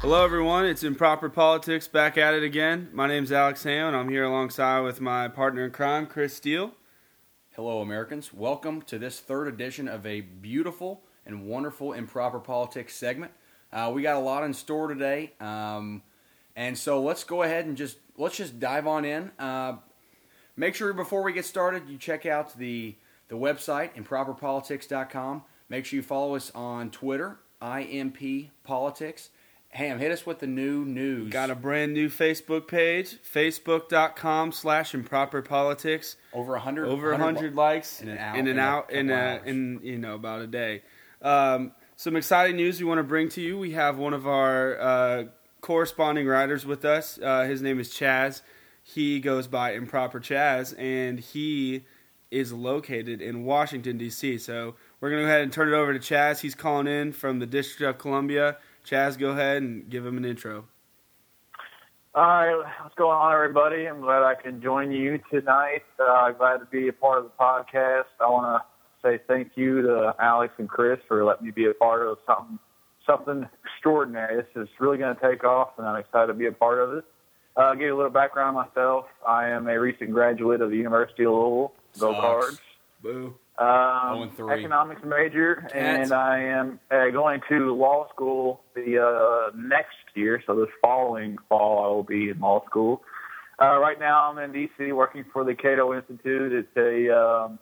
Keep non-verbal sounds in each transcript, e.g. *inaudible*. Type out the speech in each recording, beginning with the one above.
Hello, everyone. It's Improper Politics back at it again. My name's Alex Ham, and I'm here alongside with my partner in crime, Chris Steele. Hello, Americans. Welcome to this third edition of a beautiful and wonderful Improper Politics segment. Uh, we got a lot in store today, um, and so let's go ahead and just let's just dive on in. Uh, make sure before we get started, you check out the the website improperpolitics.com. Make sure you follow us on Twitter, IMP Politics. Ham, hit us with the new news. Got a brand new Facebook page, facebook.com slash improper politics. over 100 Over 100 likes in an hour- in an in a out in, a, in you know about a day. Um, some exciting news we want to bring to you. We have one of our uh, corresponding writers with us. Uh, his name is Chaz. He goes by Improper Chaz, and he is located in Washington D.C. So we're gonna go ahead and turn it over to Chaz. He's calling in from the District of Columbia. Chaz, go ahead and give him an intro. All right, what's going on, everybody? I'm glad I can join you tonight. Uh, glad to be a part of the podcast. I want to say thank you to Alex and Chris for letting me be a part of something something extraordinary. This is really going to take off, and I'm excited to be a part of it. Uh, give you a little background myself. I am a recent graduate of the University of Louisville. Go Cards. Boo. Um, economics major, Cats. and I am uh, going to law school the uh, next year. So this following fall, I will be in law school. Uh, right now, I'm in D.C. working for the Cato Institute. It's a, um,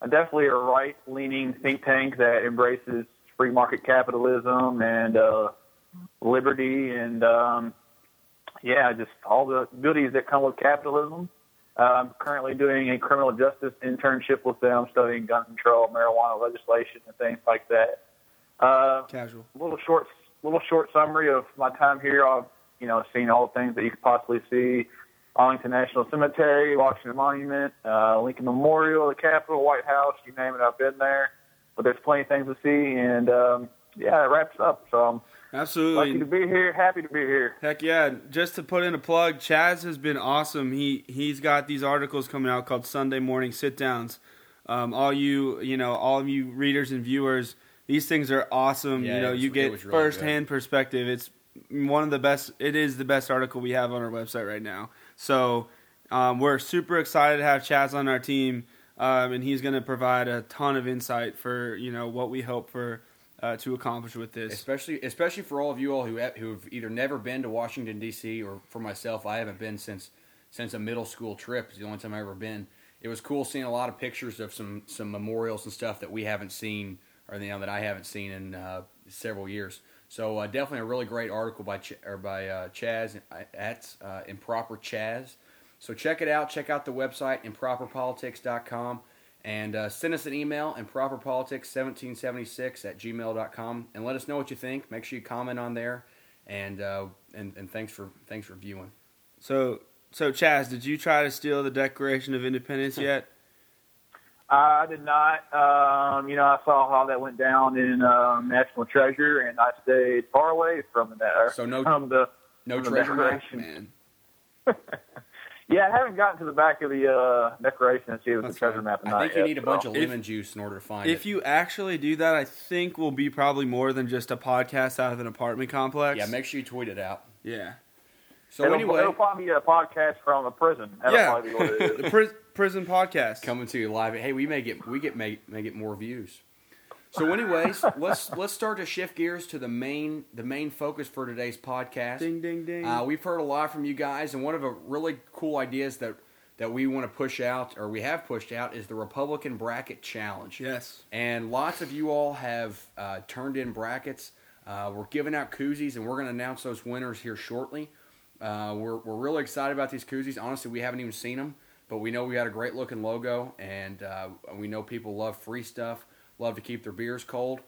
definitely a right-leaning think tank that embraces free market capitalism and uh, liberty, and um, yeah, just all the goodies that come with capitalism. I'm currently doing a criminal justice internship with them, studying gun control, marijuana legislation, and things like that. Uh, Casual. little short, little short summary of my time here. I've, you know, seen all the things that you could possibly see: Arlington National Cemetery, Washington Monument, uh, Lincoln Memorial, the Capitol, White House. You name it, I've been there. But there's plenty of things to see, and um, yeah, it wraps up. So I'm Absolutely. lucky to be here, happy to be here. Heck yeah! Just to put in a plug, Chaz has been awesome. He he's got these articles coming out called Sunday Morning Sit Downs. Um, all you you know, all of you readers and viewers, these things are awesome. Yeah, you know, was- you get was really first hand perspective. It's one of the best. It is the best article we have on our website right now. So um, we're super excited to have Chaz on our team, um, and he's going to provide a ton of insight for you know what we hope for uh, to accomplish with this. especially especially for all of you all who have, who've either never been to Washington D.C. or for myself, I haven't been since since a middle school trip. It's the only time I've ever been. It was cool seeing a lot of pictures of some some memorials and stuff that we haven't seen or you know that I haven't seen in uh, several years. So uh, definitely a really great article by Ch- or by uh, Chaz at uh, Improper Chaz. So check it out. Check out the website improperpolitics.com and uh, send us an email improperpolitics1776 at gmail.com and let us know what you think. Make sure you comment on there and uh, and, and thanks for thanks for viewing. So, so Chaz, did you try to steal the Declaration of Independence *laughs* yet? I did not. Um, you know, I saw how that went down in um, National Treasure, and I stayed far away from that. So no- from the No from treasure map. Declaration. Man, *laughs* Yeah, I haven't gotten to the back of the uh, Declaration to see if That's the treasure fine. map. or I think you yet, need a so. bunch of If- lemon juice in order to find if it. If you actually do that, I think we'll be probably more than just a podcast out of an apartment complex. yeah, make sure you tweet it out. yeah. So it'll, anyway, it'll probably be a podcast from a prison. That'll yeah, probably be what it *laughs* the pri- prison podcast. coming to you live. Hey, we may get we get may, may get more views. So, anyways, let's let's start to shift gears to the main the main focus for today's podcast. Ding ding ding. Uh, we've heard a lot from you guys, and one of the really cool ideas that that we want to push out, or we have pushed out, is the Republican Bracket Challenge. yes. And lots of you all have uh, turned in brackets. Uh, we're giving out koozies, and we're going to announce those winners here shortly. Uh, we're, we're really excited about these koozies. Honestly, we haven't even seen them, but we know we got a great looking logo, and uh, we know people love free stuff, love to keep their beers cold.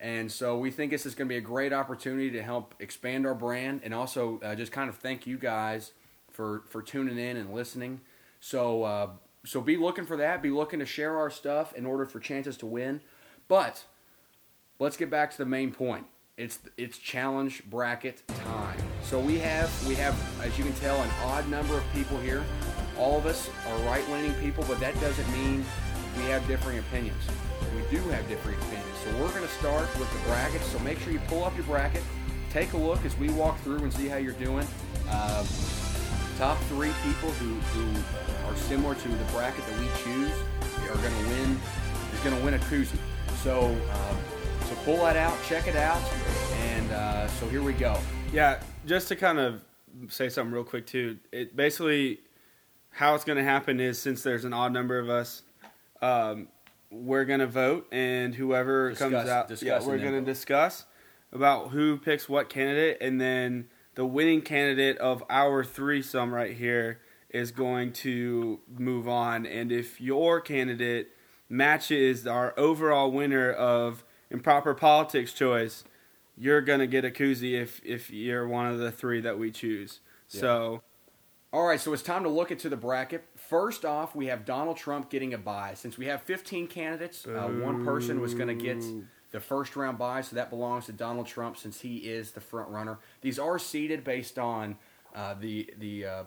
And so we think this is going to be a great opportunity to help expand our brand and also uh, just kind of thank you guys for, for tuning in and listening. So uh, so be looking for that. Be looking to share our stuff in order for chances to win. But let's get back to the main point. It's it's challenge bracket time. So we have we have as you can tell an odd number of people here. All of us are right leaning people, but that doesn't mean we have differing opinions. We do have differing opinions. So we're going to start with the brackets. So make sure you pull up your bracket. take a look as we walk through and see how you're doing. Uh, top three people who, who are similar to the bracket that we choose are going to win. Is going to win a koozie. So uh, so pull that out, check it out, and uh, so here we go. Yeah, just to kind of say something real quick too. It basically how it's going to happen is since there's an odd number of us, um, we're going to vote, and whoever Discuss- comes out, yeah, we're going to vote. discuss about who picks what candidate, and then the winning candidate of our threesome right here is going to move on. And if your candidate matches our overall winner of improper politics choice, you're gonna get a koozie if if you're one of the three that we choose. So All right, so it's time to look into the bracket. First off, we have Donald Trump getting a bye. Since we have 15 candidates, uh, one person was going to get the first round bye, so that belongs to Donald Trump since he is the front runner. These are seeded based on uh, the the uh,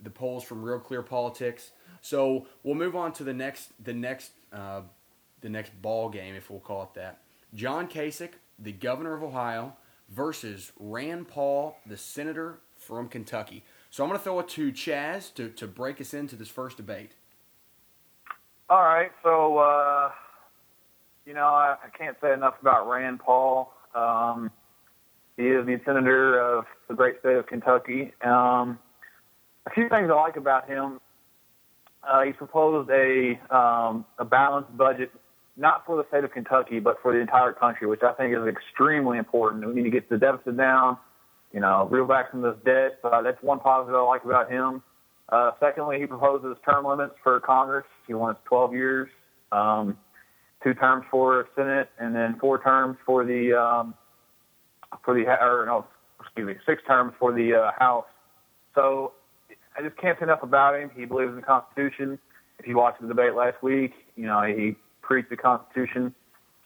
the polls from Real Clear Politics. So we'll move on to the next the next uh, the next ball game, if we'll call it that. John Kasich, the governor of Ohio, versus Rand Paul, the senator from Kentucky. So I'm going to throw it to Chaz to, to break us into this first debate. All right, so uh, you know I, I can't say enough about Rand Paul. Um, he is the senator of the great state of Kentucky. Um, a few things I like about him. Uh, he's proposed a um, a balanced budget, not for the state of Kentucky, but for the entire country, which I think is extremely important. We need to get the deficit down, you know, reel of this debt. So that's one positive I like about him. Uh, secondly, he proposes term limits for Congress. He wants 12 years, um, two terms for Senate, and then four terms for the um, for the or no, excuse me, six terms for the uh, House. So I just can't say enough about him. He believes in the Constitution. If you watched the debate last week, you know he preached the Constitution.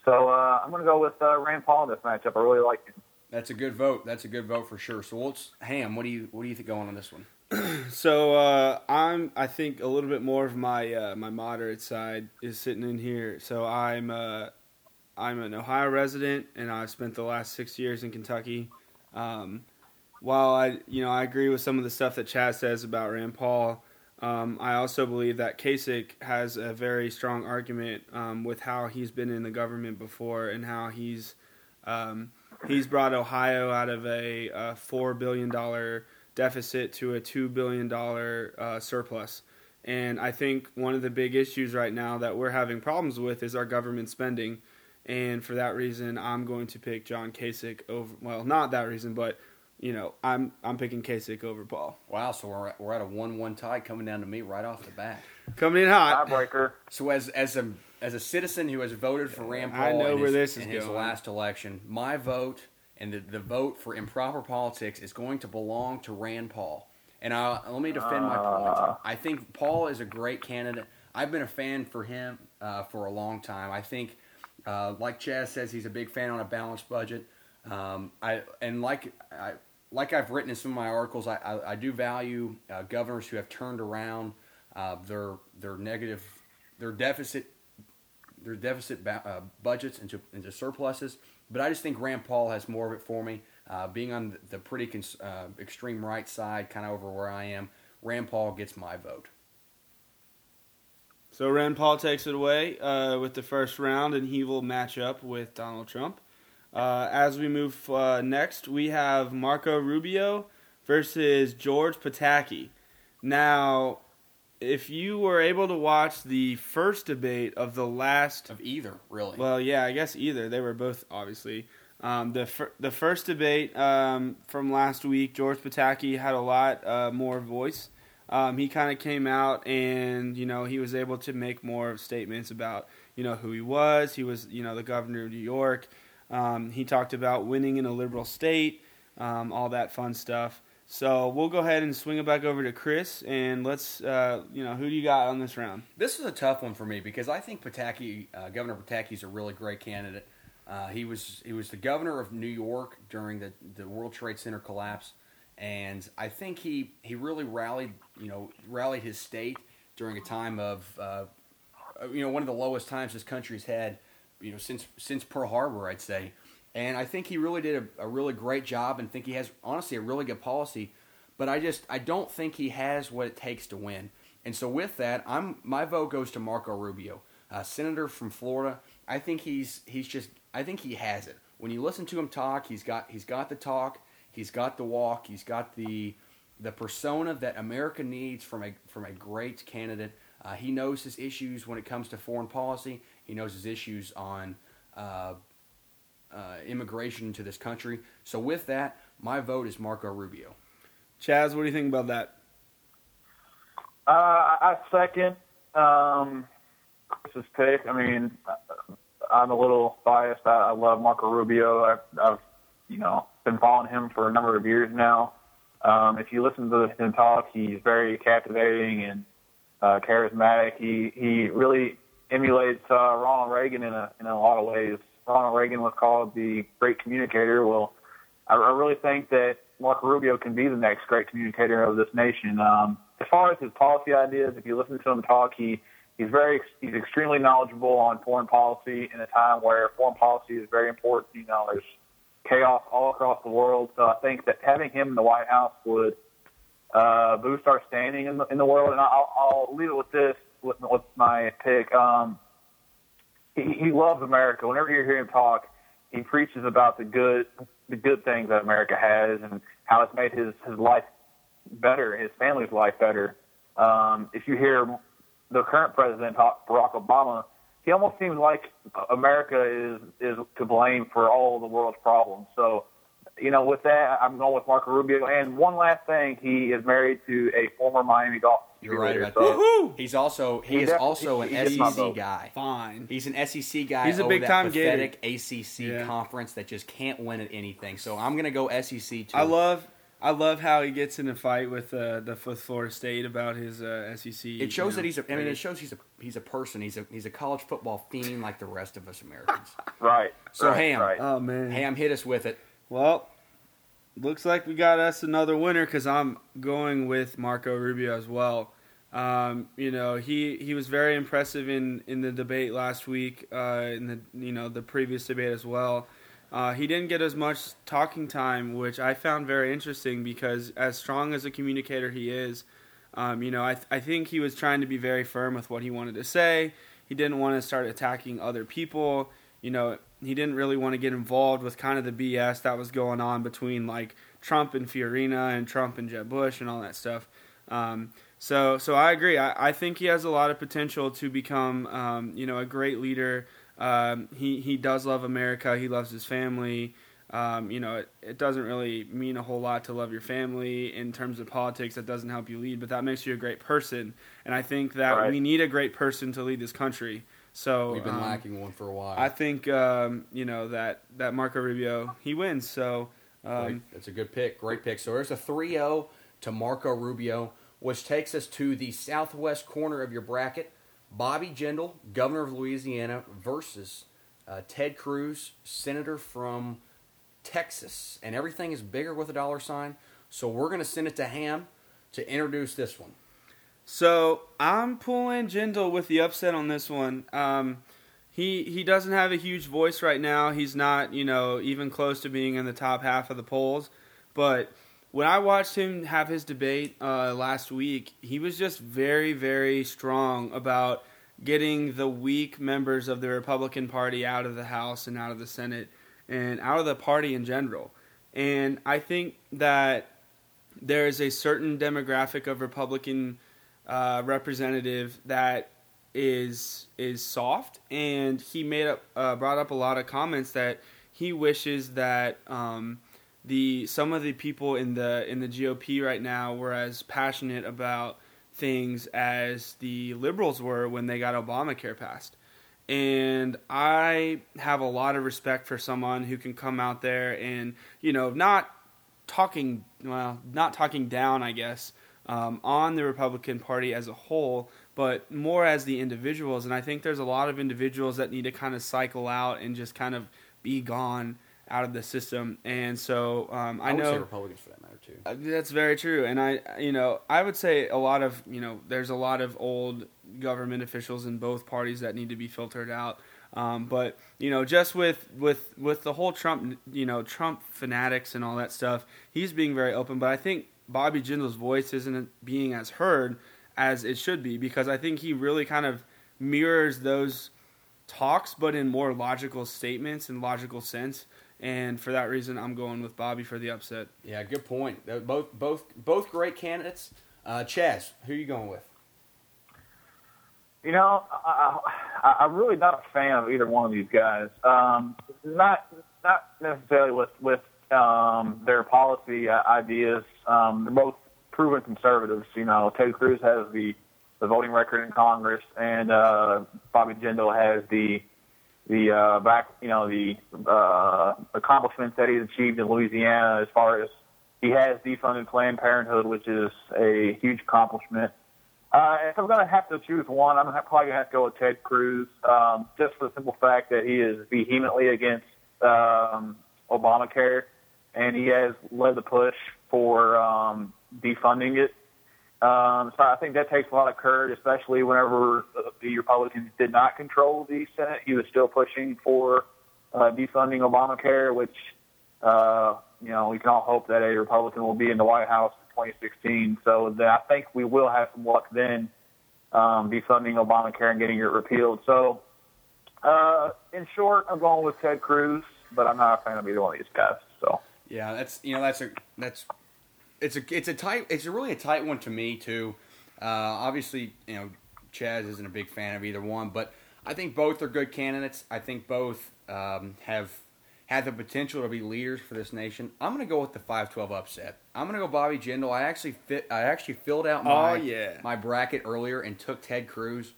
So uh, I'm going to go with uh, Rand Paul in this matchup. I really like him. That's a good vote. That's a good vote for sure. So let's Ham. What do you what do you think going on this one? *clears throat* so uh, I'm I think a little bit more of my uh, my moderate side is sitting in here. So I'm uh, I'm an Ohio resident and I've spent the last six years in Kentucky. Um, while I you know I agree with some of the stuff that Chaz says about Rand Paul, um, I also believe that Kasich has a very strong argument um, with how he's been in the government before and how he's um, he's brought Ohio out of a, uh four billion dollar deficit to a two billion dollar uh, surplus. And I think one of the big issues right now that we're having problems with is our government spending. And for that reason, I'm going to pick John Kasich over. Well, not that reason, but you know, I'm I'm picking Kasich over Paul. Wow, so we're at, we're at a one-one tie coming down to me right off the bat. Coming in hot. Tiebreaker. So as as a as a citizen who has voted for Rand Paul I know in, where his, this is in his going. last election, my vote and the, the vote for improper politics is going to belong to Rand Paul. And I, let me defend my point. Ah. I think Paul is a great candidate. I've been a fan for him uh, for a long time. I think, uh, like Chaz says, he's a big fan on a balanced budget. Um, I and like I, like I've written in some of my articles, I, I, I do value uh, governors who have turned around uh, their their negative their deficit their deficit ba- uh, budgets into into surpluses. But I just think Rand Paul has more of it for me. Uh, being on the pretty cons- uh, extreme right side, kind of over where I am, Rand Paul gets my vote. So Rand Paul takes it away uh, with the first round, and he will match up with Donald Trump. Uh, as we move next, we have Marco Rubio versus George Pataki. Now, if you were able to watch the first debate of the last Of either, really. well, yeah, I guess either. They were both obviously. Um, the fir- the first debate um, from last week, George Pataki had a lot uh, more voice. Um, he kind of came out and you know he was able to make more statements about you know who he was. He was you know the governor of New York. Um, he talked about winning in a liberal state, um, all that fun stuff. So we'll go ahead and swing it back over to Chris and let's uh, you know who do you got on this round? This is a tough one for me because I think Pataki, uh, Governor Pataki, is a really great candidate. Uh, he was he was the governor of New York during the, the World Trade Center collapse, and I think he, he really rallied you know rallied his state during a time of uh, you know one of the lowest times this country's had you know since since Pearl Harbor I'd say, and I think he really did a, a really great job, and think he has honestly a really good policy. But I just I don't think he has what it takes to win. And so with that, I'm my vote goes to Marco Rubio, senator from Florida. I think he's he's just I think he has it. When you listen to him talk, he's got he's got the talk, he's got the walk, he's got the the persona that America needs from a from a great candidate. Uh, he knows his issues when it comes to foreign policy. He knows his issues on uh, uh, immigration to this country. So with that, my vote is Marco Rubio. Chaz, what do you think about that? Uh, I second um, Chris's pick. I mean, I'm a little biased. I, I love Marco Rubio. I've, I've, you know, been following him for a number of years now. Um, if you listen to him talk, he's very captivating and uh, charismatic. He he really emulates uh, Ronald Reagan in a in a lot of ways. Ronald Reagan was called the great communicator. Well, I, I really think that Marco Rubio can be the next great communicator of this nation. Um, as far as his policy ideas, if you listen to him talk, he he's very he's extremely knowledgeable on foreign policy in a time where foreign policy is very important. You know, there's chaos all across the world. So I think that having him in the White House would uh, boost our standing in the, in the world. And I'll, I'll leave it with this with, with my pick. Um, he, he loves America. Whenever you hear him talk, he preaches about the good the good things that America has and how it's made his his life better, his family's life better. Um, if you hear the current president, talk, Barack Obama, he almost seems like America is is to blame for all the world's problems. So, you know, with that, I'm going with Marco Rubio. And one last thing, he is married to a former Miami Dolphins. You're right about so that. He's also he, He is also an he- he gets my SEC guy. Fine. He's an SEC guy. He's a big that time Gator. pathetic ACC Yeah. conference that just can't win at anything. So I'm gonna go SEC too. I love I love how he gets in a fight with uh, the with Florida State about his uh, SEC. It shows you know, that he's a. I mean, it shows he's a he's a person. He's a he's a college football fiend like the rest of us Americans. *laughs* Right. So, right, Ham. Right. Oh man. Ham, hit us with it. Well, looks like we got us another winner because I'm going with Marco Rubio as well. Um, you know, he, he was very impressive in, in the debate last week, uh, in the you know the previous debate as well. Uh, he didn't get as much talking time, which I found very interesting because as strong as a communicator he is, um, you know, I, th- I think he was trying to be very firm with what he wanted to say. He didn't want to start attacking other people. You know, he didn't really want to get involved with kind of the BS that was going on between like Trump and Fiorina and Trump and Jeb Bush and all that stuff. Um, so, so I agree. I, I think he has a lot of potential to become, um, you know, a great leader. Um, he he does love America. He loves his family. Um, you know, it, it doesn't really mean a whole lot to love your family in terms of politics. That doesn't help you lead, but that makes you a great person. And I think that Right. we need a great person to lead this country. So We've been um, lacking one for a while. I think um, you know that that Marco Rubio he wins. So um, That's a good pick. Great pick. So there's a 3-0 to Marco Rubio, which takes us to the southwest corner of your bracket. Bobby Jindal, governor of Louisiana, versus uh, Ted Cruz, senator from Texas. And everything is bigger with a dollar sign. So we're going to send it to Ham to introduce this one. So I'm pulling Jindal with the upset on this one. Um, he he doesn't have a huge voice right now. He's not you know even close to being in the top half of the polls. But when I watched him have his debate uh, last week, he was just very very strong about getting the weak members of the Republican Party out of the House and out of the Senate and out of the party in general. And I think that there is a certain demographic of Republican uh, representative that is is soft, and he made up uh, brought up a lot of comments that he wishes that um, the some of the people in the in the GOP right now were as passionate about things as the liberals were when they got Obamacare passed. And I have a lot of respect for someone who can come out there and you know not talking well not talking down I guess um, on the Republican Party as a whole, but more as the individuals. And I think there's a lot of individuals that need to kind of cycle out and just kind of be gone out of the system. And so um, I, I, would know say Republicans for that matter too. uh, That's very true, and I, you know, I would say a lot of, you know, there's a lot of old government officials in both parties that need to be filtered out. Um, but you know, just with with with the whole Trump, you know, Trump fanatics and all that stuff, he's being very open. But I think Bobby Jindal's voice isn't being as heard as it should be because I think he really kind of mirrors those talks, but in more logical statements and logical sense. And for that reason, I'm going with Bobby for the upset. Yeah, good point. Both both both great candidates. Uh, Chaz, who are you going with? You know, I, I, I'm really not a fan of either one of these guys. Um, not not necessarily with with um, their policy uh, ideas. Um, they're both proven conservatives. You know, Ted Cruz has the the voting record in Congress, and uh, Bobby Jindal has the the uh, back, you know, the uh, accomplishments that he's achieved in Louisiana as far as he has defunded Planned Parenthood, which is a huge accomplishment. Uh, if I'm going to have to choose one, I'm probably going to have to go with Ted Cruz, um, just for the simple fact that he is vehemently against um, Obamacare, and he has led the push for um, defunding it. Um, so I think that takes a lot of courage, especially whenever the Republicans did not control the Senate. He was still pushing for uh, defunding Obamacare, which uh, you know we can all hope that a Republican will be in the White House in 2016. So that I think we will have some luck then um, defunding Obamacare and getting it repealed. So, uh, in short, I'm going with Ted Cruz, but I'm not a fan of either one of these guys. So. Yeah, that's you know that's a that's it's a it's a tight it's a really a tight one to me too. Uh, obviously, you know Chaz isn't a big fan of either one, but I think both are good candidates. I think both um, have had the potential to be leaders for this nation. I'm going to go with the 512 upset. I'm going to go Bobby Jindal. I actually fit. I actually filled out my oh, yeah. my bracket earlier and took Ted Cruz.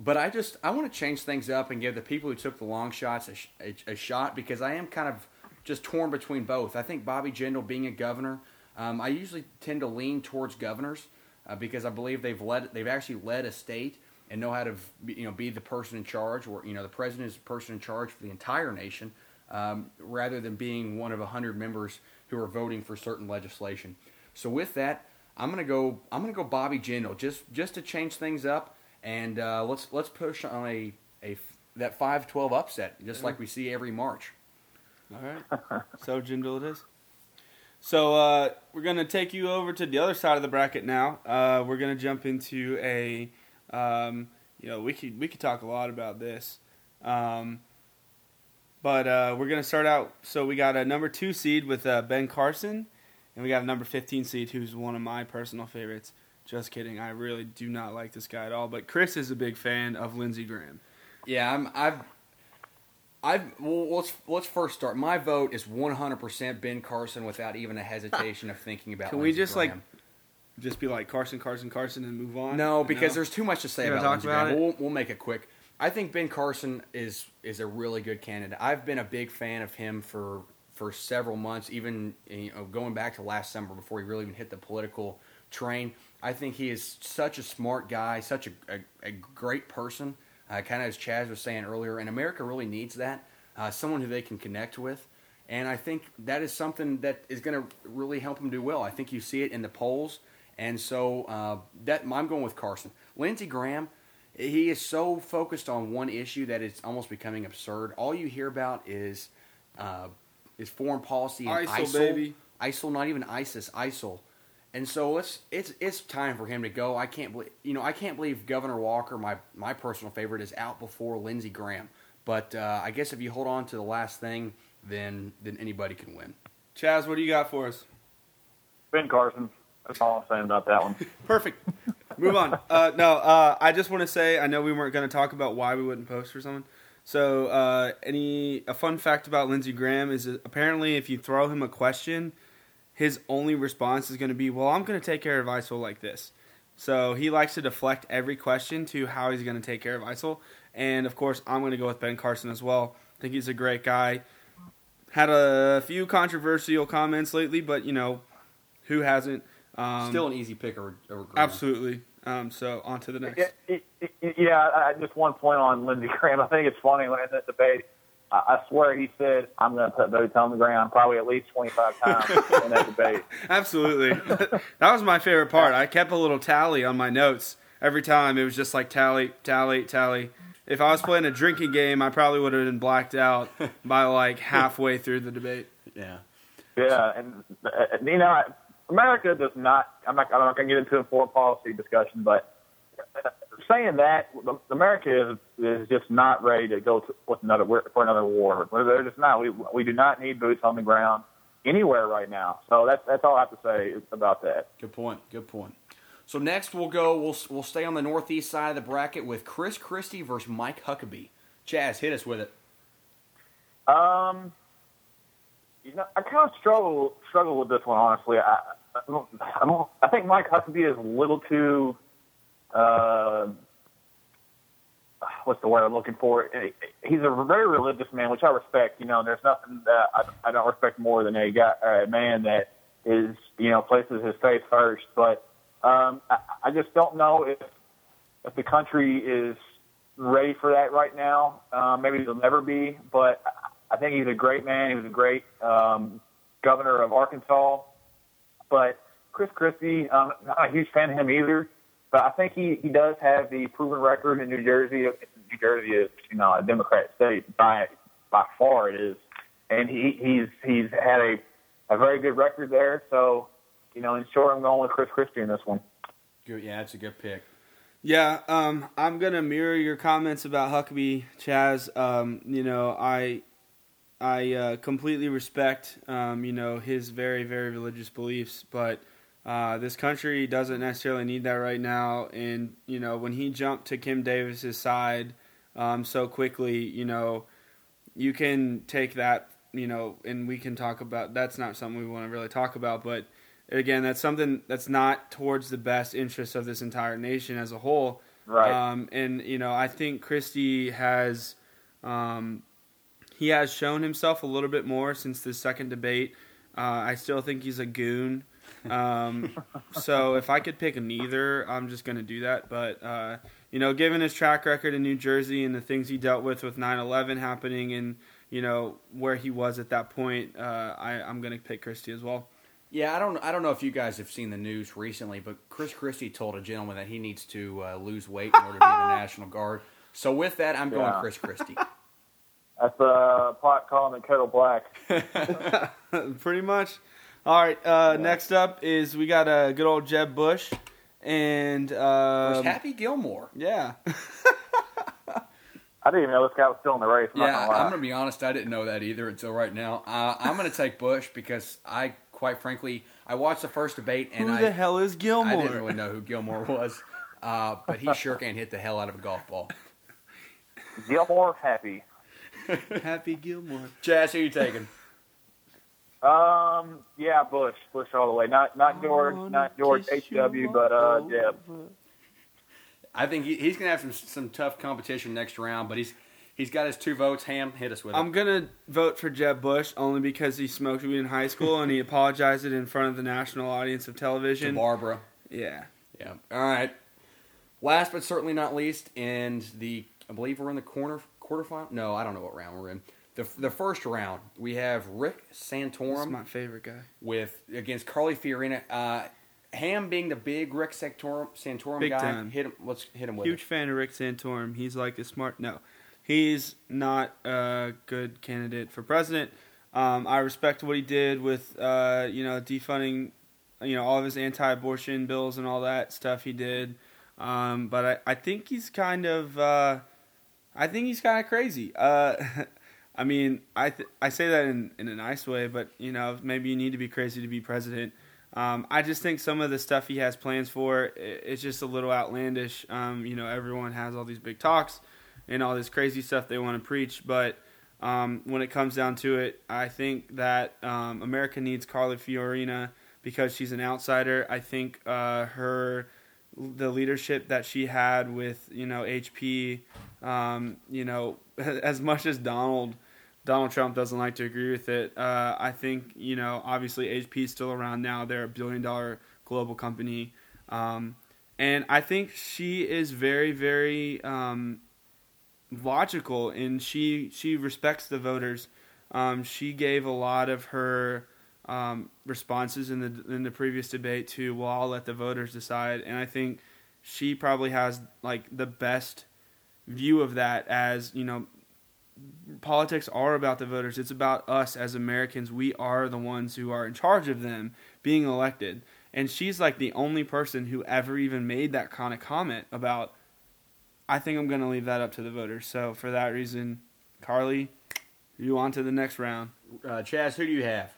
But I just I want to change things up and give the people who took the long shots a, a, a shot because I am kind of just torn between both. I think Bobby Jindal being a governor, um, I usually tend to lean towards governors uh, because I believe they've led they've actually led a state and know how to you know be the person in charge or you know the president is the person in charge for the entire nation um, rather than being one of a hundred members who are voting for certain legislation. So with that, I'm gonna go. I'm gonna go Bobby Jindal just just to change things up, and uh, let's let's push on a a that five twelve upset just like we see every March. All right, so Jindal it is. So uh, we're gonna take you over to the other side of the bracket now. Uh, we're gonna jump into a, um, you know, we could we could talk a lot about this. Um, but uh, we're going to start out. So we got a number two seed with uh, Ben Carson, and we got a number 15 seed who's one of my personal favorites. Just kidding. I really do not like this guy at all. But Chris is a big fan of Lindsey Graham. Yeah, I'm. I've. I've. Well, let's let's first start. My vote is 100% Ben Carson without even a hesitation of thinking about. Can Lindsey we just Graham. like, just be like Carson, Carson, Carson, and move on? No, because No? there's too much to say about talk about Graham. it? We'll, we'll make it quick. I think Ben Carson is is a really good candidate. I've been a big fan of him for for several months, even you know, going back to last summer before he really even hit the political train. I think he is such a smart guy, such a, a, a great person. Uh, kind of as Chaz was saying earlier, and America really needs that uh, someone who they can connect with. And I think that is something that is going to really help him do well. I think you see it in the polls, and so uh, that I'm going with Carson. Lindsey Graham, he is so focused on one issue that it's almost becoming absurd. All you hear about is uh, is foreign policy and ISIL, ISIL, baby. ISIL, not even ISIS, ISIL. And so it's it's it's time for him to go. I can't believe you know I can't believe Governor Walker, my my personal favorite, is out before Lindsey Graham. But uh, I guess if you hold on to the last thing, then then anybody can win. Chaz, what do you got for us? Ben Carson. That's all I'm saying about that one. *laughs* Perfect. Move on. Uh, no, uh, I just want to say I know we weren't going to talk about why we wouldn't post for someone. So, uh, any a fun fact about Lindsey Graham is apparently if you throw him a question, his only response is going to be, "Well, I'm going to take care of ISIL like this." So he likes to deflect every question to how he's going to take care of ISIL, and of course, I'm going to go with Ben Carson as well. I think he's a great guy. Had a few controversial comments lately, but you know, who hasn't? Um, Still an easy pick or, or Absolutely. Um, so on to the next. Yeah, it- it- yeah, I, I- just one point on Lindsey Graham. I think it's funny when in that debate, I, I swear he said, "I'm going to put boots on the ground" probably at least 25 times in that debate. *laughs* Absolutely. *laughs* that was my favorite part. I kept a little tally on my notes every time it was just like tally, tally, tally. If I was playing a drinking game, I probably would have been blacked out by like halfway through the debate. Yeah. Yeah, and uh, you know, America does not. I'm not. I'm not going to get into a foreign policy discussion, but saying that America is is just not ready to go to, with another for another war. They're just not. We we do not need boots on the ground anywhere right now. So that's that's all I have to say about that. Good point. Good point. So next we'll go. We'll we'll stay on the northeast side of the bracket with Chris Christie versus Mike Huckabee. Chaz, hit us with it. Um, you know, I kind of struggle struggle with this one honestly. I I, don't, I, don't, I think Mike Huckabee is a little too. Uh, what's the word I'm looking for? He's a very religious man, which I respect. You know, there's nothing that I, I don't respect more than a guy, a man that is, you know, places his faith first. But um, I, I just don't know if if the country is ready for that right now. Um, maybe they'll never be, but I think he's a great man. He was a great um, governor of Arkansas. But Chris Christie, um, not a huge fan of him either. But I think he, he does have the proven record in New Jersey. New Jersey is, you know, a Democrat state by by far it is, and he he's he's had a a very good record there. So, you know, in short, I'm going with Chris Christie in this one. Good, yeah, that's a good pick. Yeah, um, I'm gonna mirror your comments about Huckabee, Chaz. Um, you know, I I uh, completely respect, um, you know, his very, very religious beliefs, but uh, this country doesn't necessarily need that right now. And you know, when he jumped to Kim Davis's side um, so quickly, you know, you can take that, you know, and we can talk about. That's not something we want to really talk about, but again, that's something that's not towards the best interest of this entire nation as a whole. Right. Um, and you know, I think Christie has. Um, he has shown himself a little bit more since the second debate. Uh, I still think he's a goon. Um, so if I could pick neither, I'm just going to do that. But uh, you know, given his track record in New Jersey and the things he dealt with with 9/11 happening, and you know where he was at that point, uh, I, I'm going to pick Christie as well. Yeah, I don't. I don't know if you guys have seen the news recently, but Chris Christie told a gentleman that he needs to uh, lose weight in order to be in the *laughs* National Guard. So with that, I'm going Chris Christie. That's a pot calling the kettle black. *laughs* *laughs* Pretty much. All right. Uh, Next up is we got a good old Jeb Bush, and Versus um, Happy Gilmore. yeah. *laughs* I didn't even know this guy was still in the race. I'm Yeah, gonna. I'm going to be honest. I didn't know that either until right now. Uh, I'm going to take Bush because I, quite frankly, I watched the first debate and Who I, the hell is Gilmore? I didn't really know who Gilmore *laughs* was. Uh, but he sure can hit the hell out of a golf ball. Gilmore happy. *laughs* Happy Gilmore. Chaz, who are you taking? Um, yeah, Bush, Bush all the way. Not not George, not George H W, but uh, Jeb. I think he, he's going to have some some tough competition next round, but he's he's got his two votes. Ham, hit us with it. I'm gonna vote for Jeb Bush only because he smoked weed in high school and he apologized it in front of the national audience of to television. Barbara. Yeah. Yeah. All right. Last but certainly not least, and the I believe we're in the corner quarterfinal. No, I don't know what round we're in. The the first round we have Rick Santorum my favorite guy. with against Carly Fiorina. Uh, Ham being the big Rick Santorum, Santorum Big guy. time. Hit him. Let's hit him with Huge it. fan of Rick Santorum. He's like a smart. No, he's not a good candidate for president. Um, I respect what he did with, uh, you know, defunding, you know, all of his anti-abortion bills and all that stuff he did. Um, but I, I think he's kind of, uh, I think he's kind of crazy. Uh, *laughs* I mean, I th- I say that in, in a nice way, but you know, maybe you need to be crazy to be president. Um, I just think some of the stuff he has plans for i- it's just a little outlandish. Um, you know, everyone has all these big talks and all this crazy stuff they want to preach, but um, when it comes down to it, I think that um, America needs Carly Fiorina because she's an outsider. I think uh, her the leadership that she had with you know HP, um, you know, *laughs* as much as Donald Donald Trump doesn't like to agree with it. Uh, I think you know, obviously HP is still around now. They're a billion dollar global company, um, and I think she is very, very um, logical, and she she respects the voters. Um, she gave a lot of her um, responses in the in the previous debate to, well, I'll let the voters decide, and I think she probably has like the best view of that as you know politics are about the voters it's about us as americans we are the ones who are in charge of them being elected and she's like the only person who ever even made that kind of comment about i think i'm going to leave that up to the voters so for that reason carly you on to the next round Uh, Chaz, who do you have?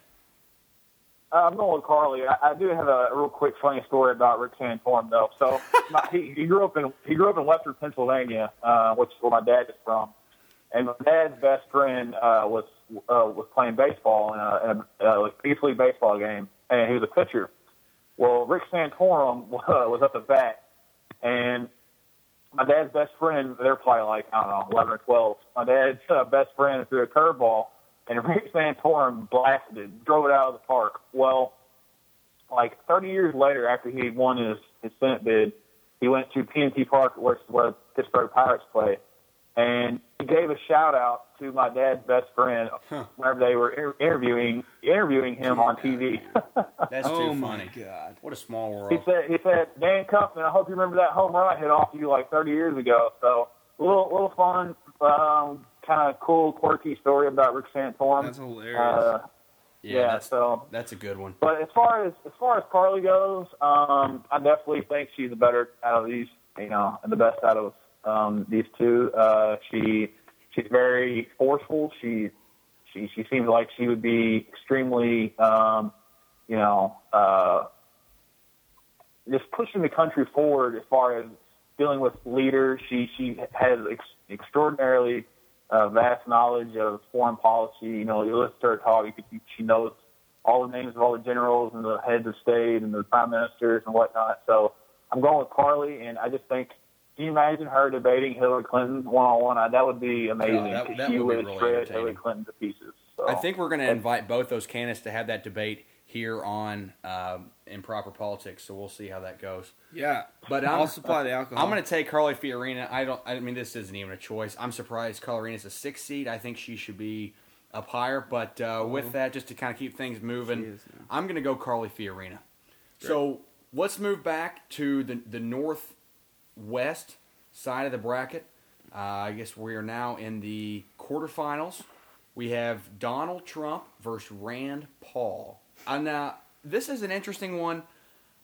Uh, I'm going with Carly. I, I do have a real quick funny story about Rick Santorum though. So *laughs* my, he, he grew up in he grew up in Western Pennsylvania, uh, which is where my dad is from. And my dad's best friend uh, was uh, was playing baseball in a, in a uh, East League baseball game, and he was a pitcher. Well, Rick Santorum *laughs* uh, was up at the bat, and my dad's best friend, they're probably like I don't know, eleven or twelve. My dad's uh, best friend threw a curveball, and *laughs* Rick Santorum blasted it, drove it out of the park. Well, like 30 years later, after he won his his Senate bid, he went to PNC Park, where where Pittsburgh Pirates play, and gave a shout out to my dad's best friend Huh. whenever they were inter- interviewing interviewing him on TV. That's oh too my funny. god What a small world. He said, "He said, Dan Cuffman, I hope you remember that home run I hit off you like 30 years ago." So, a little, little fun, um, kind of cool, quirky story about Rick Santorum. that's hilarious Uh, yeah, yeah, that's so, that's a good one. but as far as as far as Carly goes, um, I definitely think she's the better out of these, you know, and the best out of um, these two. Uh, she she's very forceful. She she she seems like she would be extremely, um, you know, uh, just pushing the country forward as far as dealing with leaders. She she has ex- extraordinarily uh, vast knowledge of foreign policy. You know, you listen to her talk, you could, she knows all the names of all the generals and the heads of state and the prime ministers and whatnot. So I'm going with Carly, and I just think. Can you imagine her debating Hillary Clinton one on one? That would be amazing. that- 'cause that she would be would really shred. Hillary Clinton to pieces. So. I think we're going to invite both those candidates to have that debate here on um, Improper Politics. So we'll see how that goes. yeah But I'm, i'll supply the alcohol I'm going to take Carly Fiorina. I don't. I mean, this isn't even a choice. I'm surprised Carly is a six seed. I think she should be up higher. But uh, with that, just to kind of keep things moving, is now. I'm going to go Carly Fiorina. So let's move back to the the northwest side of the bracket. Uh, I guess we are now in the quarterfinals. We have Donald Trump versus Rand Paul. And now this is an interesting one.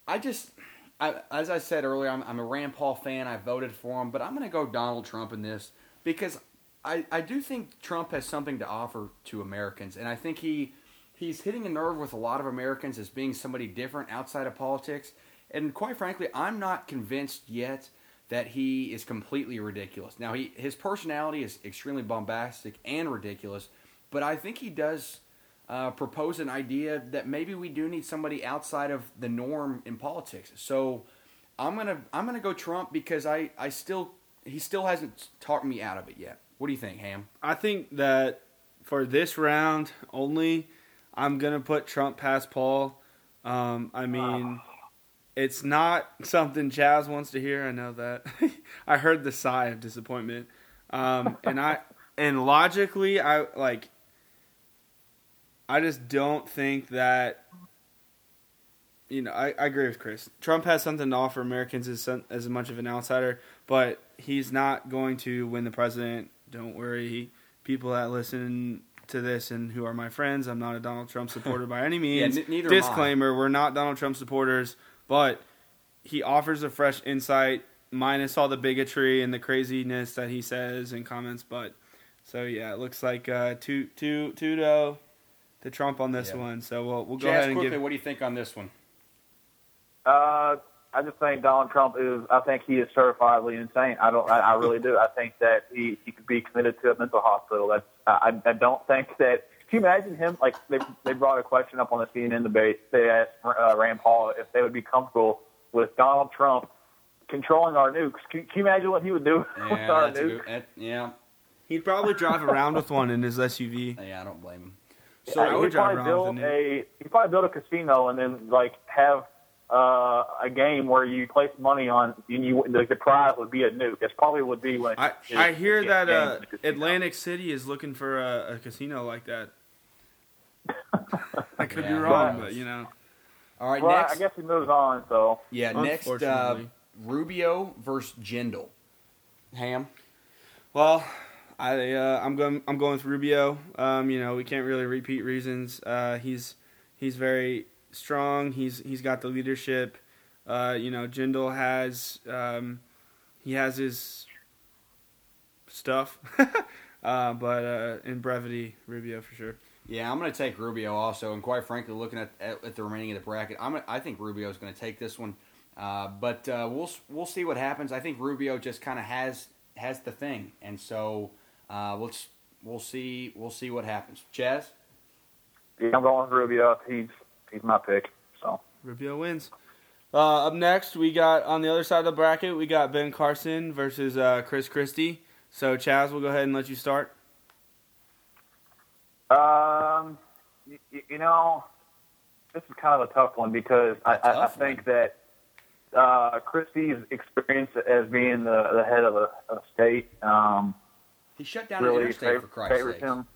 I just, I, as I said earlier, I'm, I'm a Rand Paul fan. I voted for him, but I'm going to go Donald Trump in this because I, I do think Trump has something to offer to Americans, and I think he he's hitting a nerve with a lot of Americans as being somebody different outside of politics. And quite frankly, I'm not convinced yet that he is completely ridiculous. Now, he his personality is extremely bombastic and ridiculous, but I think he does uh, propose an idea that maybe we do need somebody outside of the norm in politics. So I'm gonna I'm gonna go Trump because I I still he still hasn't talked me out of it yet. What do you think, Ham? I think that for this round only, I'm gonna put Trump past Paul. Um, I mean, it's not something Chaz wants to hear. I know that. *laughs* I heard the sigh of disappointment, um, and I *laughs* and logically, I like. I just don't think that. You know, I, I agree with Chris. Trump has something to offer Americans as as much of an outsider, but he's not going to win the president. Don't worry, people that listen to this and who are my friends. I'm not a Donald Trump *laughs* supporter by any means. n- neither am I. Disclaimer: We're not Donald Trump supporters, but he offers a fresh insight, minus all the bigotry and the craziness that he says and comments. But so yeah, it looks like uh, two two two to to Trump on this Yeah. one. So we'll we'll go Chaz, ahead and quickly, give. what do you think on this one? Uh, I just think Donald Trump is. I think he is certifiably insane. I don't. I, I really do. I think that he he could be committed to a mental hospital. That's. I, I don't think that. Can you imagine him? Like they they brought a question up on the CNN debate. They asked uh, Rand Paul if they would be comfortable with Donald Trump controlling our nukes. Can, can you imagine what he would do *laughs* with our nukes? good, that, yeah, He'd probably drive around with one in his SUV. *laughs* yeah, I don't blame him. So I would he'd drive probably with build a a he'd probably build a casino and then like have uh, a game where you place money on and you like the prize would be a nuke. That's probably would be when I I hear that uh, in the casino. Atlantic City is looking for a, a casino like that. I could be wrong, But- but you know. All right, Well, next. I guess he moves on. So yeah, next. Uh, Rubio versus Jindal. Ham. Well, I uh, I'm going I'm going with Rubio. Um, you know, we can't really repeat reasons. Uh, he's he's very strong. He's he's got the leadership. Uh, you know, Jindal has um, he has his stuff, *laughs* uh, but uh, in brevity, Rubio for sure. Yeah, I'm going to take Rubio also, and quite frankly, looking at, at, at the remaining of the bracket, I'm I think Rubio is going to take this one, uh, but uh, we'll we'll see what happens. I think Rubio just kind of has has the thing, and so uh, we'll we'll see we'll see what happens. Chaz, Yeah, I'm going with Rubio. He's he's my pick. So Rubio wins. Uh, up next, we got on the other side of the bracket, we got Ben Carson versus uh, Chris Christie. So Chaz, we'll go ahead and let you start. Um, you, you know, this is kind of a tough one because I, I, I think that uh, Christie's experience as being the, the head of a, a state um, he shut down really interstate fav- for Christ's favors sake. him.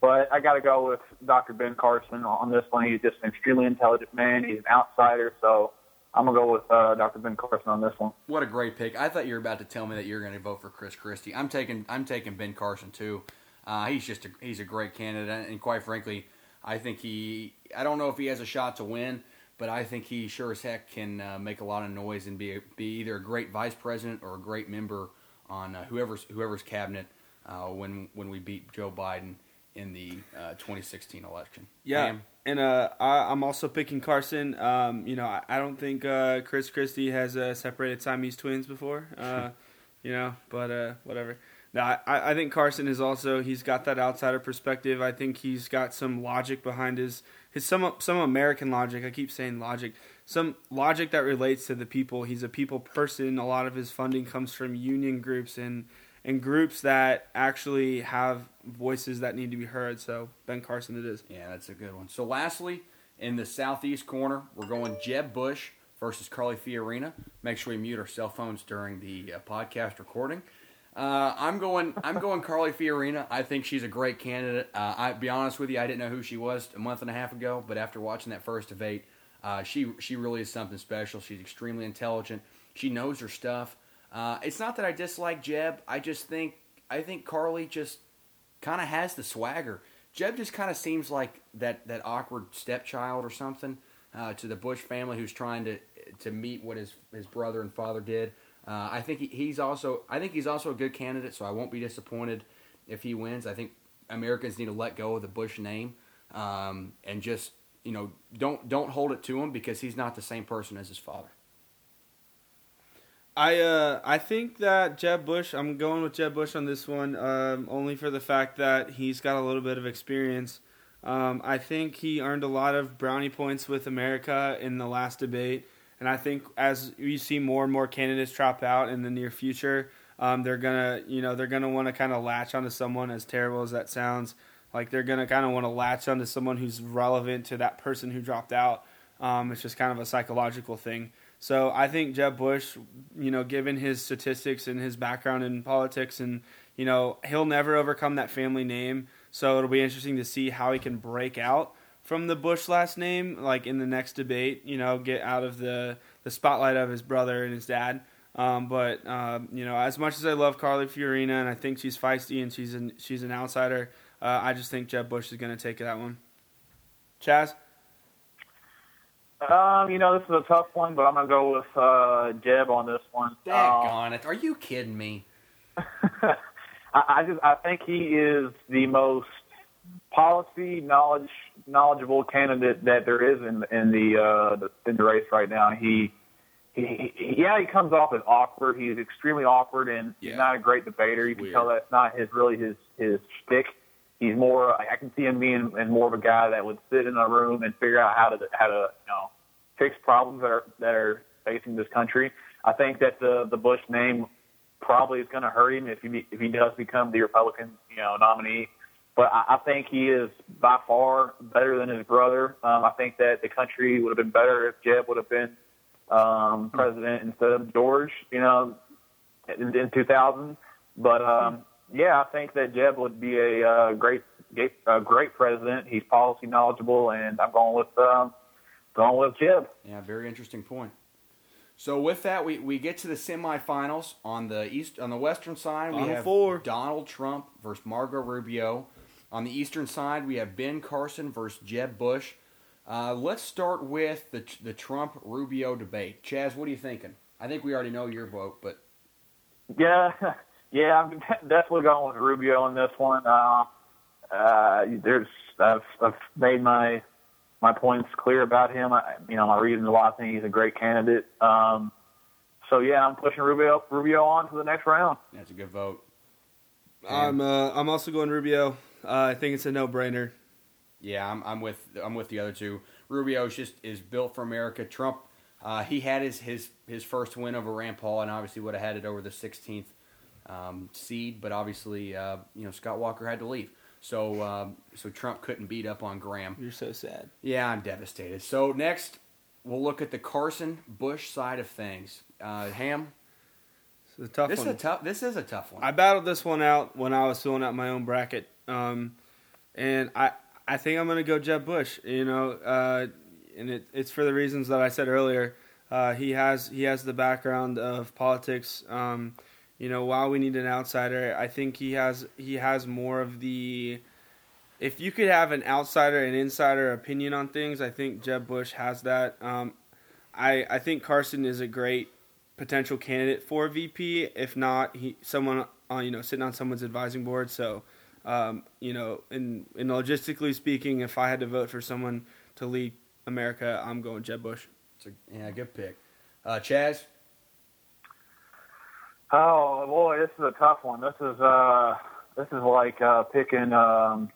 But I got to go with Dr. Ben Carson on this one. He's just an extremely intelligent man. He's an outsider, so I'm gonna go with uh, Dr. Ben Carson on this one. What a great pick! I thought you were about to tell me that you're going to vote for Chris Christie. I'm taking I'm taking Ben Carson too. Uh, he's just a, he's a great candidate, and quite frankly, I think he I don't know if he has a shot to win, but I think he sure as heck can uh, make a lot of noise and be a, be either a great vice president or a great member on uh, whoever's whoever's cabinet uh, when when we beat Joe Biden in the uh, 2016 election. Yeah, Ham? and uh, I, I'm also picking Carson. Um, you know, I, I don't think uh, Chris Christie has uh, separated Siamese twins before. Uh, *laughs* you know, but uh, whatever. I, I think Carson is also he's got that outsider perspective. I think he's got some logic behind his his some some American logic. I keep saying logic, some logic that relates to the people. He's a people person. A lot of his funding comes from union groups and and groups that actually have voices that need to be heard. So Ben Carson, it is. Yeah, that's a good one. So, lastly, in the southeast corner, we're going Jeb Bush versus Carly Fiorina. Make sure we mute our cell phones during the uh, podcast recording. Uh, I'm going. I'm going Carly Fiorina. I think she's a great candidate. Uh, I be honest with you, I didn't know who she was a month and a half ago, but after watching that first debate, uh, she she really is something special. She's extremely intelligent. She knows her stuff. Uh, it's not that I dislike Jeb. I just think I think Carly just kind of has the swagger. Jeb just kind of seems like that, that awkward stepchild or something uh, to the Bush family who's trying to to meet what his his brother and father did. Uh, I think he, he's also I think he's also a good candidate, so I won't be disappointed if he wins. I think Americans need to let go of the Bush name um, and just you know don't don't hold it to him because he's not the same person as his father. I uh I think that Jeb Bush. I'm going with Jeb Bush on this one, um, only for the fact that he's got a little bit of experience. Um, I think he earned a lot of brownie points with America in the last debate, and I think as we see more and more candidates drop out in the near future, um, they're gonna you know they're gonna want to kind of latch onto someone as terrible as that sounds. Like they're gonna kind of want to latch onto someone who's relevant to that person who dropped out. Um, it's just kind of a psychological thing. So I think Jeb Bush, you know, given his statistics and his background in politics, and you know, he'll never overcome that family name. So it'll be interesting to see how he can break out from the Bush last name, like in the next debate. You know, get out of the the spotlight of his brother and his dad. Um, but um, you know, as much as I love Carly Fiorina and I think she's feisty and she's an she's an outsider, uh, I just think Jeb Bush is going to take that one. Chaz. Um, you know, this is a tough one, but I'm gonna go with uh, Jeb on this one. Um, it! Are you kidding me? *laughs* I, I just I think he is the most policy knowledge knowledgeable candidate that there is in in the uh the, in the race right now. He, he, he yeah he comes off as awkward. He's extremely awkward and Yeah. he's not a great debater. You can Weird. tell that's not his really his his shtick. He's more I I can see him being and more of a guy that would sit in a room and figure out how to how to you know fix problems that are that are facing this country. I think that the the Bush name probably is going to hurt him if he if he does become the Republican you know nominee. But I, I think he is by far better than his brother. Um, I think that the country would have been better if Jeb would have been um, president instead of George. You know, in, in 2000. But um, yeah, I think that Jeb would be a uh, great great, uh, great president. He's policy knowledgeable, and I'm going with um, going with Jeb. Yeah, very interesting point. So with that, we, we get to the semifinals on the east on the western side. We have four. Donald Trump versus Marco Rubio. On the eastern side, we have Ben Carson versus Jeb Bush. Uh, let's start with the the Trump Rubio debate. Chaz, what are you thinking? I think we already know your vote, but Yeah, *laughs* yeah, I'm *laughs* definitely going with Rubio on this one. Uh, uh, there's I've, I've made my my points clear about him. I, you know, my reading a lot. I think he's a great candidate. Um, so yeah, I'm pushing Rubio Rubio on to the next round. that's a good vote. I'm uh, I'm also going Rubio. Uh, I think it's a no brainer. Yeah, I'm, I'm with I'm with the other two. Rubio is just is built for America. Trump, uh, he had his, his his first win over Rand Paul, and obviously would have had it over the 16th um, seed, but obviously uh, you know Scott Walker had to leave, so um, so Trump couldn't beat up on Graham. You're so sad. Yeah, I'm devastated. So next, we'll look at the Carson Bush side of things. Uh, Ham, It's a tough this one. is a tough this is a tough one. I battled this one out when I was filling out my own bracket, um, and I I think I'm gonna go Jeb Bush. You know, uh, and it, it's for the reasons that I said earlier. Uh, he has he has the background of politics. Um, you know, while we need an outsider, I think he has he has more of the. If you could have an outsider and insider opinion on things, I think Jeb Bush has that. Um, I I think Carson is a great potential candidate for VP. If not, he someone on you know sitting on someone's advising board. So, um, you know, in in logistically speaking, if I had to vote for someone to lead America, I'm going Jeb Bush. It's a, yeah, good pick. Uh, Chaz, Oh boy, this is a tough one. This is uh, this is like uh, picking um,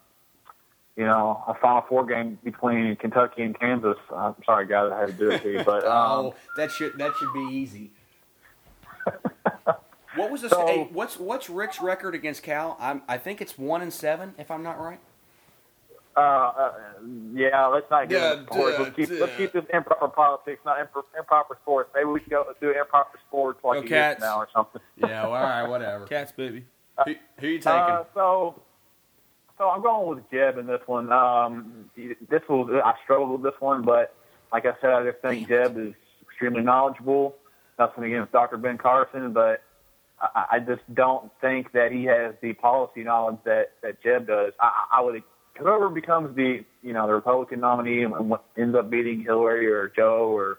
you know a Final Four game between Kentucky and Kansas. I'm sorry, guys, I had to do it to you, but *laughs* um, oh, that should that should be easy. What was the So- hey, what's what's Rick's record against Cal? I'm, I think it's one and seven, if I'm not right. uh, uh, yeah, let's not get Yeah, into sports. Let's keep duh, let's keep this improper politics, not impro- improper sports. Maybe we should go do improper sports like Go a year Cats. now or something. *laughs* Yeah, well, all right, whatever. *laughs* Cats, baby. Who, who you taking? Uh, so, so I'm going with Jeb in this one. Um, this was I struggled with this one, but like I said, I just think Jeb is extremely knowledgeable. Nothing against Dr. Ben Carson, but I, I just don't think that he has the policy knowledge that that Jeb does. I, I would whoever becomes the you know the Republican nominee and what ends up beating Hillary or Joe or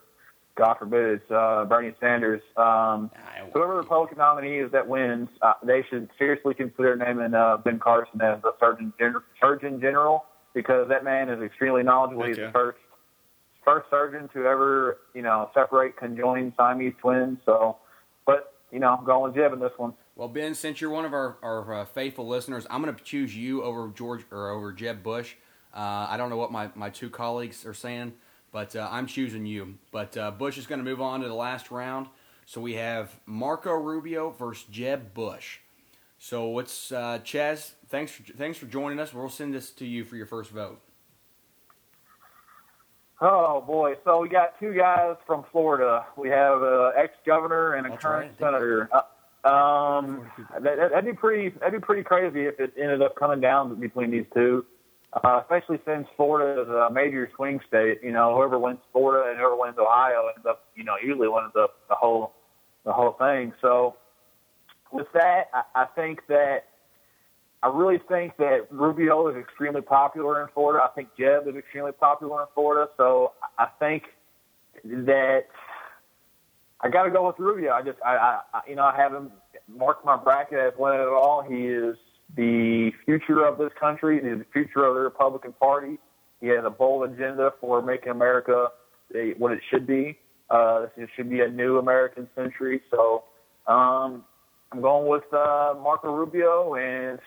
God forbid it's uh, Bernie Sanders. Um, whoever the Republican nominee is that wins, uh, they should seriously consider naming uh, Ben Carson as the Surgeon, Gen- Surgeon General because that man is extremely knowledgeable. He's Okay. the first first surgeon to ever you know separate conjoined Siamese twins. So, you know, I'm going Jeb in this one. Well, Ben, since you're one of our, our uh, faithful listeners, I'm going to choose you over George or over Jeb Bush. Uh, I don't know what my, my two colleagues are saying, but uh, I'm choosing you. But uh, Bush is going to move on to the last round. So we have Marco Rubio versus Jeb Bush. So what's uh, Chaz? Thanks for thanks for joining us. We'll send this to you for your first vote. Oh boy! So we got two guys from Florida. We have an ex-governor and a That's current right. senator. Uh, um, that, that'd be pretty. That'd be pretty crazy if it ended up coming down between these two. Uh, especially since Florida is a major swing state. You know, whoever wins Florida and whoever wins Ohio ends up, you know, usually wins the, the whole the whole thing. So with that, I, I think that I really think that Rubio is extremely popular in Florida. I think Jeb is extremely popular in Florida. So I think that I got to go with Rubio. I just, I, I, you know, I have him marked my bracket as winning it all. He is the future of this country. He's the future of the Republican Party. He has a bold agenda for making America what it should be. Uh, this should be a new American century. So um, I'm going with uh, Marco Rubio and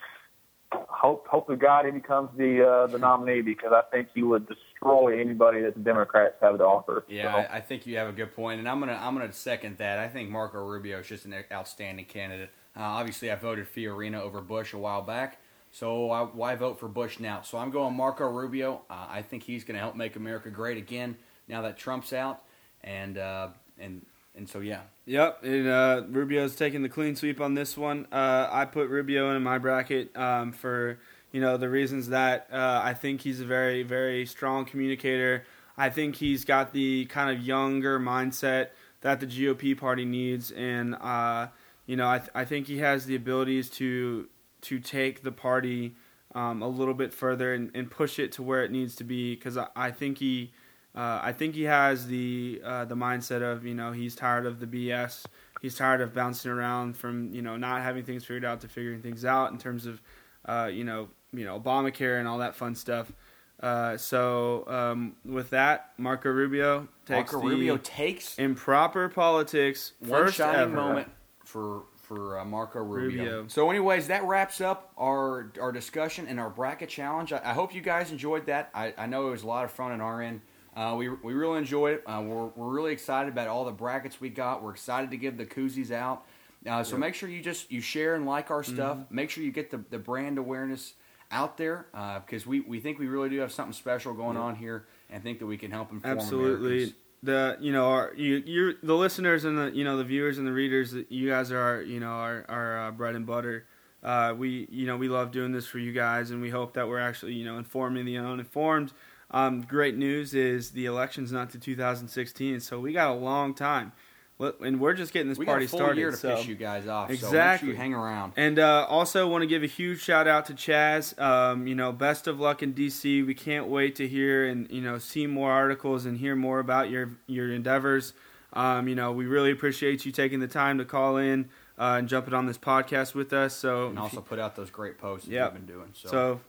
hope hope to God he becomes the uh, the nominee because I think he would destroy anybody that the Democrats have to offer. Yeah, So, I, I think you have a good point, and I'm gonna I'm gonna second that. I think Marco Rubio is just an outstanding candidate. Uh, obviously, I voted Fiorina over Bush a while back, so I, why vote for Bush now? So I'm going Marco Rubio. Uh, I think he's going to help make America great again now that Trump's out, and uh, and and so yeah. Yep, and uh, Rubio's taking the clean sweep on this one. Uh, I put Rubio in my bracket um, for you know the reasons that uh, I think he's a very very strong communicator. I think he's got the kind of younger mindset that the GOP party needs, and uh, you know I, th- I think he has the abilities to to take the party um, a little bit further and, and push it to where it needs to be because I, I think he uh, I think he has the uh, the mindset of you know he's tired of the BS. He's tired of bouncing around from you know not having things figured out to figuring things out in terms of uh, you know you know Obamacare and all that fun stuff. Uh, so um, with that, Marco Rubio takes Marco Rubio takes improper politics first shining moment for for uh, Marco Rubio. Rubio. So, anyways, that wraps up our our discussion and our bracket challenge. I, I hope you guys enjoyed that. I, I know it was a lot of fun on our end. Uh, we, we really enjoy it. Uh, we're, we're really excited about all the brackets we got. We're excited to give the koozies out. Uh, so make sure you just you share and like our stuff. Mm-hmm. Make sure you get the, the brand awareness out there because we, we think we really do have something special going on here and think that we can help inform Absolutely. Americans. The you know our you you the listeners and the you know the viewers and the readers you guys are our you know our our uh, bread and butter. Uh, we you know we love doing this for you guys and we hope that we're actually you know informing the uninformed. Um, great news is the election's not to 2016, so we got a long time, and we're just getting this We party got a full started. year to so. piss you guys off. So Exactly. sure you hang around. And uh, also want to give a huge shout out to Chaz. Um, you know, best of luck in DC. We can't wait to hear and you know see more articles and hear more about your your endeavors. Um, you know, we really appreciate you taking the time to call in uh, and jumping on this podcast with us. So, and also put out those great posts that you've been doing. So, so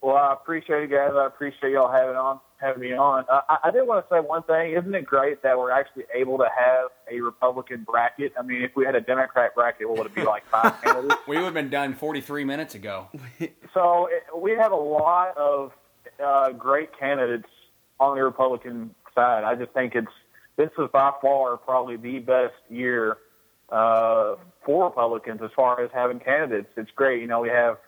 Well, I appreciate it, guys. I appreciate y'all having on having me on. Uh, I, I did want to say one thing. Isn't it great that we're actually able to have a Republican bracket? I mean, if we had a Democrat bracket, what would it be like five *laughs* candidates? we would have been done 43 minutes ago. *laughs* So it, we have a lot of uh, great candidates on the Republican side. I just think it's this is by far probably the best year uh, for Republicans as far as having candidates. It's great. You know, we have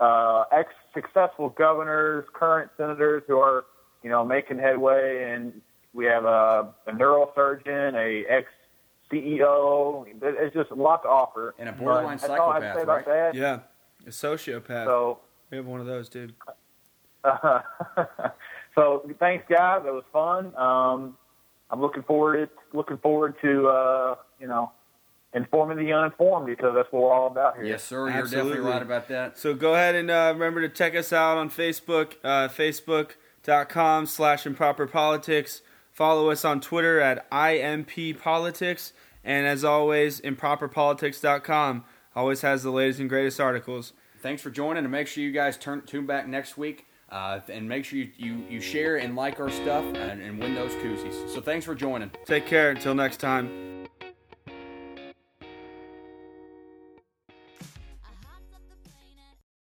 uh, ex successful governors, current senators who are you know making headway, and we have a, a neurosurgeon, a ex CEO. It's just a lot to offer. And a borderline But that's all I have to psychopath, say about right? that. yeah, a sociopath. So. we have one of those, dude. Uh, *laughs* so thanks, guys. It was fun. Um, I'm looking forward looking forward to uh, you know informing the uninformed because that's what we're all about here. Yes, sir. You're Absolutely. definitely right about that. So go ahead and uh, remember to check us out on Facebook, uh, facebook.com slash improper politics. Follow us on Twitter at IMP Politics. And as always, improperpolitics.com always has the latest and greatest articles. Thanks for joining, and make sure you guys turn tune back next week. Uh, and make sure you, you, you share and like our stuff and, and win those koozies. So thanks for joining. Take care. Until next time.